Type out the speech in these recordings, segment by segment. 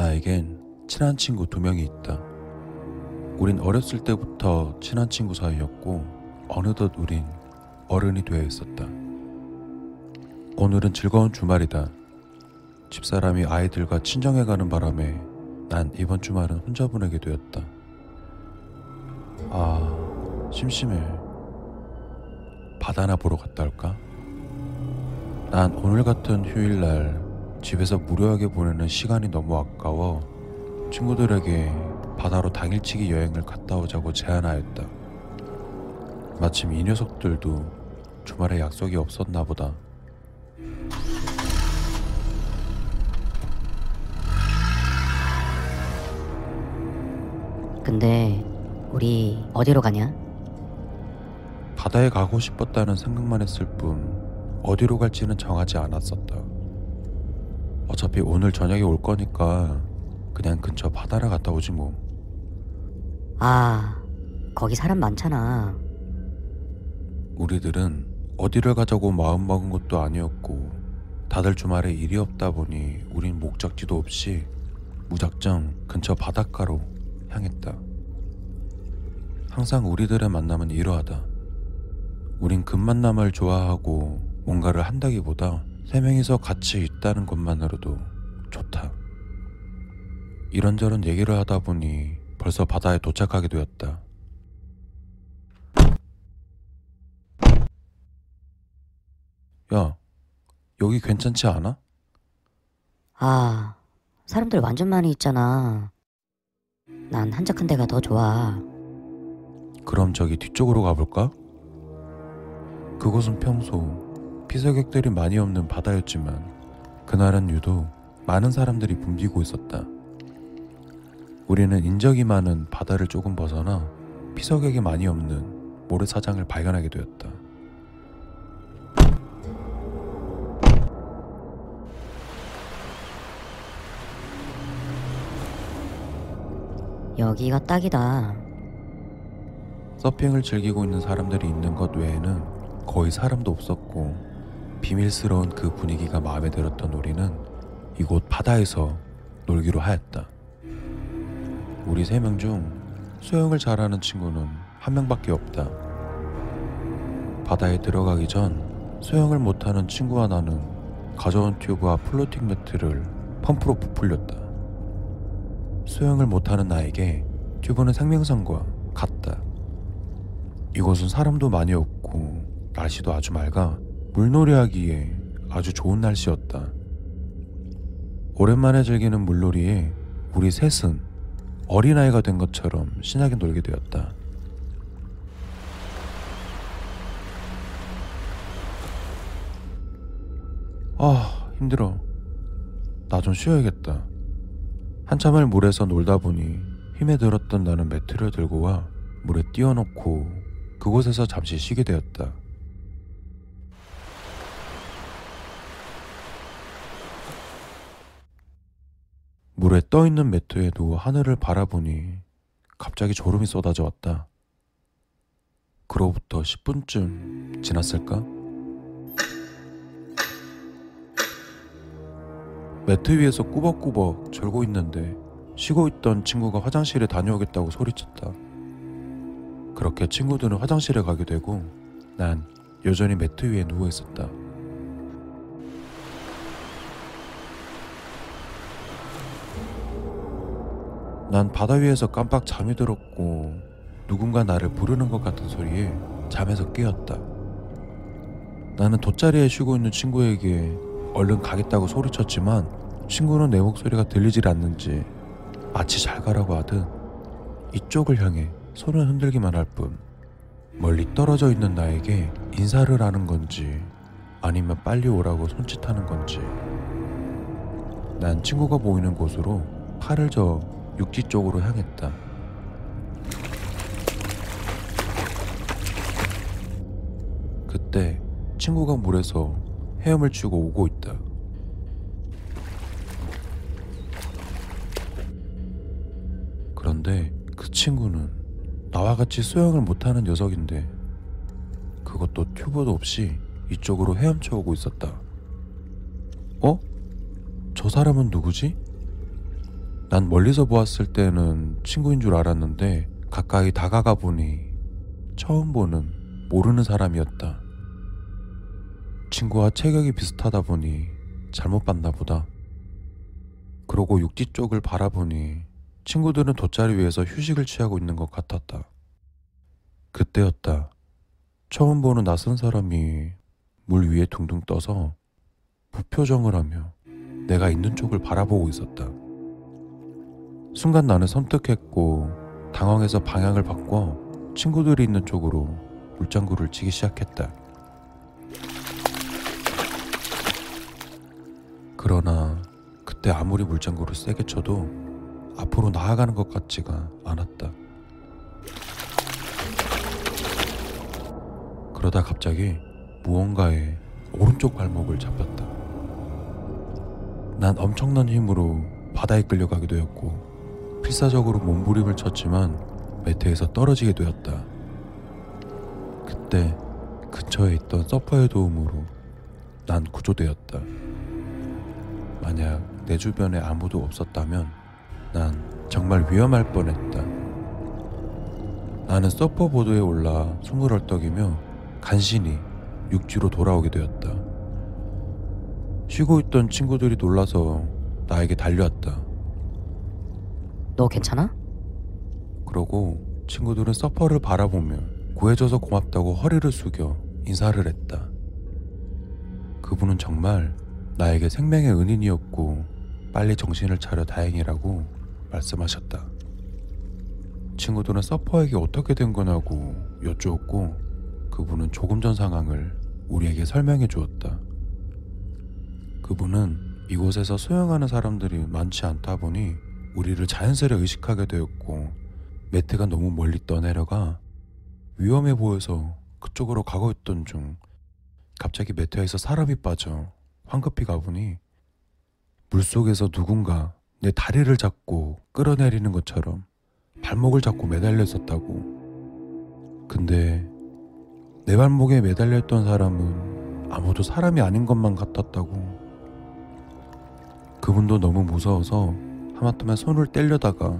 나에겐 친한 친구 두 명이 있다. 우린 어렸을 때부터 친한 친구 사이였고 어느덧 우린 어른이 되어 있었다. 오늘은 즐거운 주말이다. 집사람이 아이들과 친정에 가는 바람에 난 이번 주말은 혼자 보내게 되었다. 아, 심심해. 바다나 보러 갔다 올까? 난 오늘 같은 휴일날 집에서 무료하게 보내는 시간이 너무 아까워 친구들에게 바다로 당일치기 여행을 갔다 오자고 제안하였다. 마침 이 녀석들도 주말에 약속이 없었나 보다. 근데 우리 어디로 가냐? 바다에 가고 싶었다는 생각만 했을 뿐 어디로 갈지는 정하지 않았었다. 어차피 오늘 저녁에 올 거니까 그냥 근처 바다를 갔다 오지 뭐. 아, 거기 사람 많잖아. 우리들은 어디를 가자고 마음먹은 것도 아니었고 다들 주말에 일이 없다 보니 우린 목적지도 없이 무작정 근처 바닷가로 향했다. 항상 우리들의 만남은 이러하다. 우린 금만남을 좋아하고 뭔가를 한다기보다 세 명이서 같이 있다는 것만으로도 좋다. 이런저런 얘기를 하다 보니 벌써 바다에 도착하게 되었다. 야, 여기 괜찮지 않아? 아, 사람들 완전 많이 있잖아. 난 한적한 데가 더 좋아. 그럼 저기 뒤쪽으로 가볼까? 그곳은 평소 피서객들이 많이 없는 바다였지만 그날은 유독 많은 사람들이 붐비고 있었다. 우리는 인적이 많은 바다를 조금 벗어나 피서객이 많이 없는 모래사장을 발견하게 되었다. 여기가 딱이다. 서핑을 즐기고 있는 사람들이 있는 것 외에는 거의 사람도 없었고 비밀스러운 그 분위기가 마음에 들었던 우리는 이곳 바다에서 놀기로 하였다. 우리 세 명 중 수영을 잘하는 친구는 한 명밖에 없다. 바다에 들어가기 전 수영을 못하는 친구와 나는 가져온 튜브와 플로팅 매트를 펌프로 부풀렸다. 수영을 못하는 나에게 튜브는 생명선과 같다. 이곳은 사람도 많이 없고 날씨도 아주 맑아 물놀이하기에 아주 좋은 날씨였다. 오랜만에 즐기는 물놀이에 우리 셋은 어린아이가 된 것처럼 신나게 놀게 되었다. 아, 힘들어. 나 좀 쉬어야겠다. 한참을 물에서 놀다 보니 힘에 들었던 나는 매트를 들고 와 물에 띄워놓고 그곳에서 잠시 쉬게 되었다. 물에 떠 있는 매트에 누워 하늘을 바라보니 갑자기 졸음이 쏟아져 왔다. 그로부터 10분쯤 지났을까? 매트 위에서 꾸벅꾸벅 졸고 있는데 쉬고 있던 친구가 화장실에 다녀오겠다고 소리쳤다. 그렇게 친구들은 화장실에 가게 되고 난 여전히 매트 위에 누워 있었다. 난 바다 위에서 깜빡 잠이 들었고 누군가 나를 부르는 것 같은 소리에 잠에서 깨었다. 나는 돗자리에 쉬고 있는 친구에게 얼른 가겠다고 소리쳤지만 친구는 내 목소리가 들리질 않는지 마치 잘 가라고 하듯 이쪽을 향해 손을 흔들기만 할 뿐 멀리 떨어져 있는 나에게 인사를 하는 건지 아니면 빨리 오라고 손짓하는 건지 난 친구가 보이는 곳으로 팔을 저어 육지 쪽으로 향했다. 그때 친구가 물에서 헤엄을 치고 오고 있다. 그런데 그 친구는 나와 같이 수영을 못하는 녀석인데 그것도 튜브도 없이 이쪽으로 헤엄쳐 오고 있었다. 어? 저 사람은 누구지? 난 멀리서 보았을 때는 친구인 줄 알았는데 가까이 다가가 보니 처음 보는 모르는 사람이었다. 친구와 체격이 비슷하다 보니 잘못 봤나 보다. 그러고 육지 쪽을 바라보니 친구들은 돗자리 위에서 휴식을 취하고 있는 것 같았다. 그때였다. 처음 보는 낯선 사람이 물 위에 둥둥 떠서 무표정을 하며 내가 있는 쪽을 바라보고 있었다. 순간 나는 섬뜩했고 당황해서 방향을 바꿔 친구들이 있는 쪽으로 물장구를 치기 시작했다. 그러나 그때 아무리 물장구를 세게 쳐도 앞으로 나아가는 것 같지가 않았다. 그러다 갑자기 무언가에 오른쪽 발목을 잡혔다. 난 엄청난 힘으로 바다에 끌려가게 되었고 필사적으로 몸부림을 쳤지만 매트에서 떨어지게 되었다. 그때 근처에 있던 서퍼의 도움으로 난 구조되었다. 만약 내 주변에 아무도 없었다면 난 정말 위험할 뻔했다. 나는 서퍼 보드에 올라 숨을 헐떡이며 간신히 육지로 돌아오게 되었다. 쉬고 있던 친구들이 놀라서 나에게 달려왔다. 너 괜찮아? 그러고 친구들은 서퍼를 바라보며 구해줘서 고맙다고 허리를 숙여 인사를 했다. 그분은 정말 나에게 생명의 은인이었고 빨리 정신을 차려 다행이라고 말씀하셨다. 친구들은 서퍼에게 어떻게 된 거냐고 여쭈었고 그분은 조금 전 상황을 우리에게 설명해 주었다. 그분은 이곳에서 수영하는 사람들이 많지 않다 보니 우리를 자연스레 의식하게 되었고 매트가 너무 멀리 떠내려가 위험해 보여서 그쪽으로 가고 있던 중 갑자기 매트에서 사람이 빠져 황급히 가보니 물속에서 누군가 내 다리를 잡고 끌어내리는 것처럼 발목을 잡고 매달려 있었다고. 근데 내 발목에 매달려 있던 사람은 아무도 사람이 아닌 것만 같았다고. 그분도 너무 무서워서 하마터면 손을 떼려다가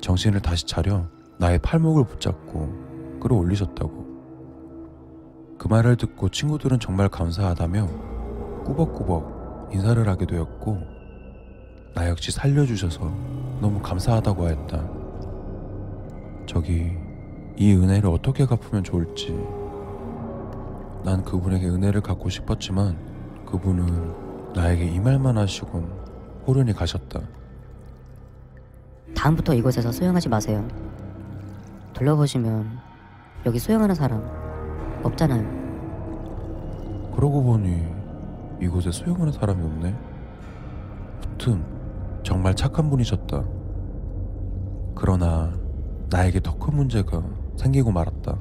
정신을 다시 차려 나의 팔목을 붙잡고 끌어올리셨다고. 그 말을 듣고 친구들은 정말 감사하다며 꾸벅꾸벅 인사를 하게 되었고 나 역시 살려주셔서 너무 감사하다고 하였다. 저기 이 은혜를 어떻게 갚으면 좋을지 난 그분에게 은혜를 갚고 싶었지만 그분은 나에게 이 말만 하시곤 호련히 가셨다. 다음부터 이곳에서 수영하지 마세요. 둘러보시면 여기 수영하는 사람 없잖아요. 그러고 보니 이곳에 수영하는 사람이 없네. 무튼 정말 착한 분이셨다. 그러나 나에게 더 큰 문제가 생기고 말았다.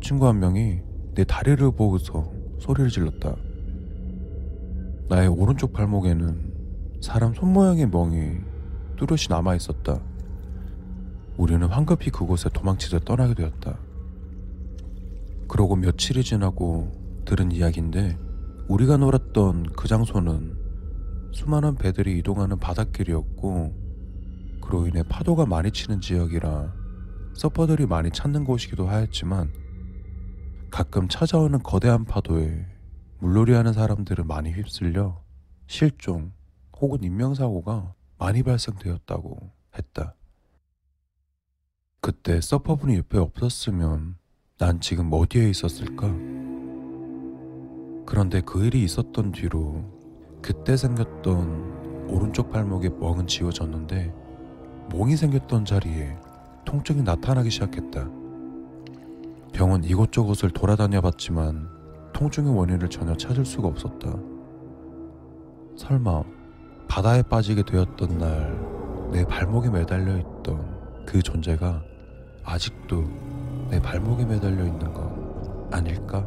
친구 한 명이 내 다리를 보고서 소리를 질렀다. 나의 오른쪽 발목에는 사람 손 모양의 멍이 뚜렷이 남아 있었다. 우리는 황급히 그곳에 도망치듯 떠나게 되었다. 그러고 며칠이 지나고 들은 이야기인데 우리가 놀았던 그 장소는 수많은 배들이 이동하는 바닷길이었고 그로 인해 파도가 많이 치는 지역이라 서퍼들이 많이 찾는 곳이기도 하였지만 가끔 찾아오는 거대한 파도에 물놀이하는 사람들은 많이 휩쓸려 실종 혹은 인명사고가 많이 발생되었다고 했다. 그때 서퍼분이 옆에 없었으면 난 지금 어디에 있었을까? 그런데 그 일이 있었던 뒤로 그때 생겼던 오른쪽 발목에 멍은 지워졌는데 멍이 생겼던 자리에 통증이 나타나기 시작했다. 병원 이곳저곳을 돌아다녀 봤지만 통증의 원인을 전혀 찾을 수가 없었다. 설마 바다에 빠지게 되었던 날 내 발목에 매달려 있던 그 존재가 아직도 내 발목에 매달려 있는 거 아닐까?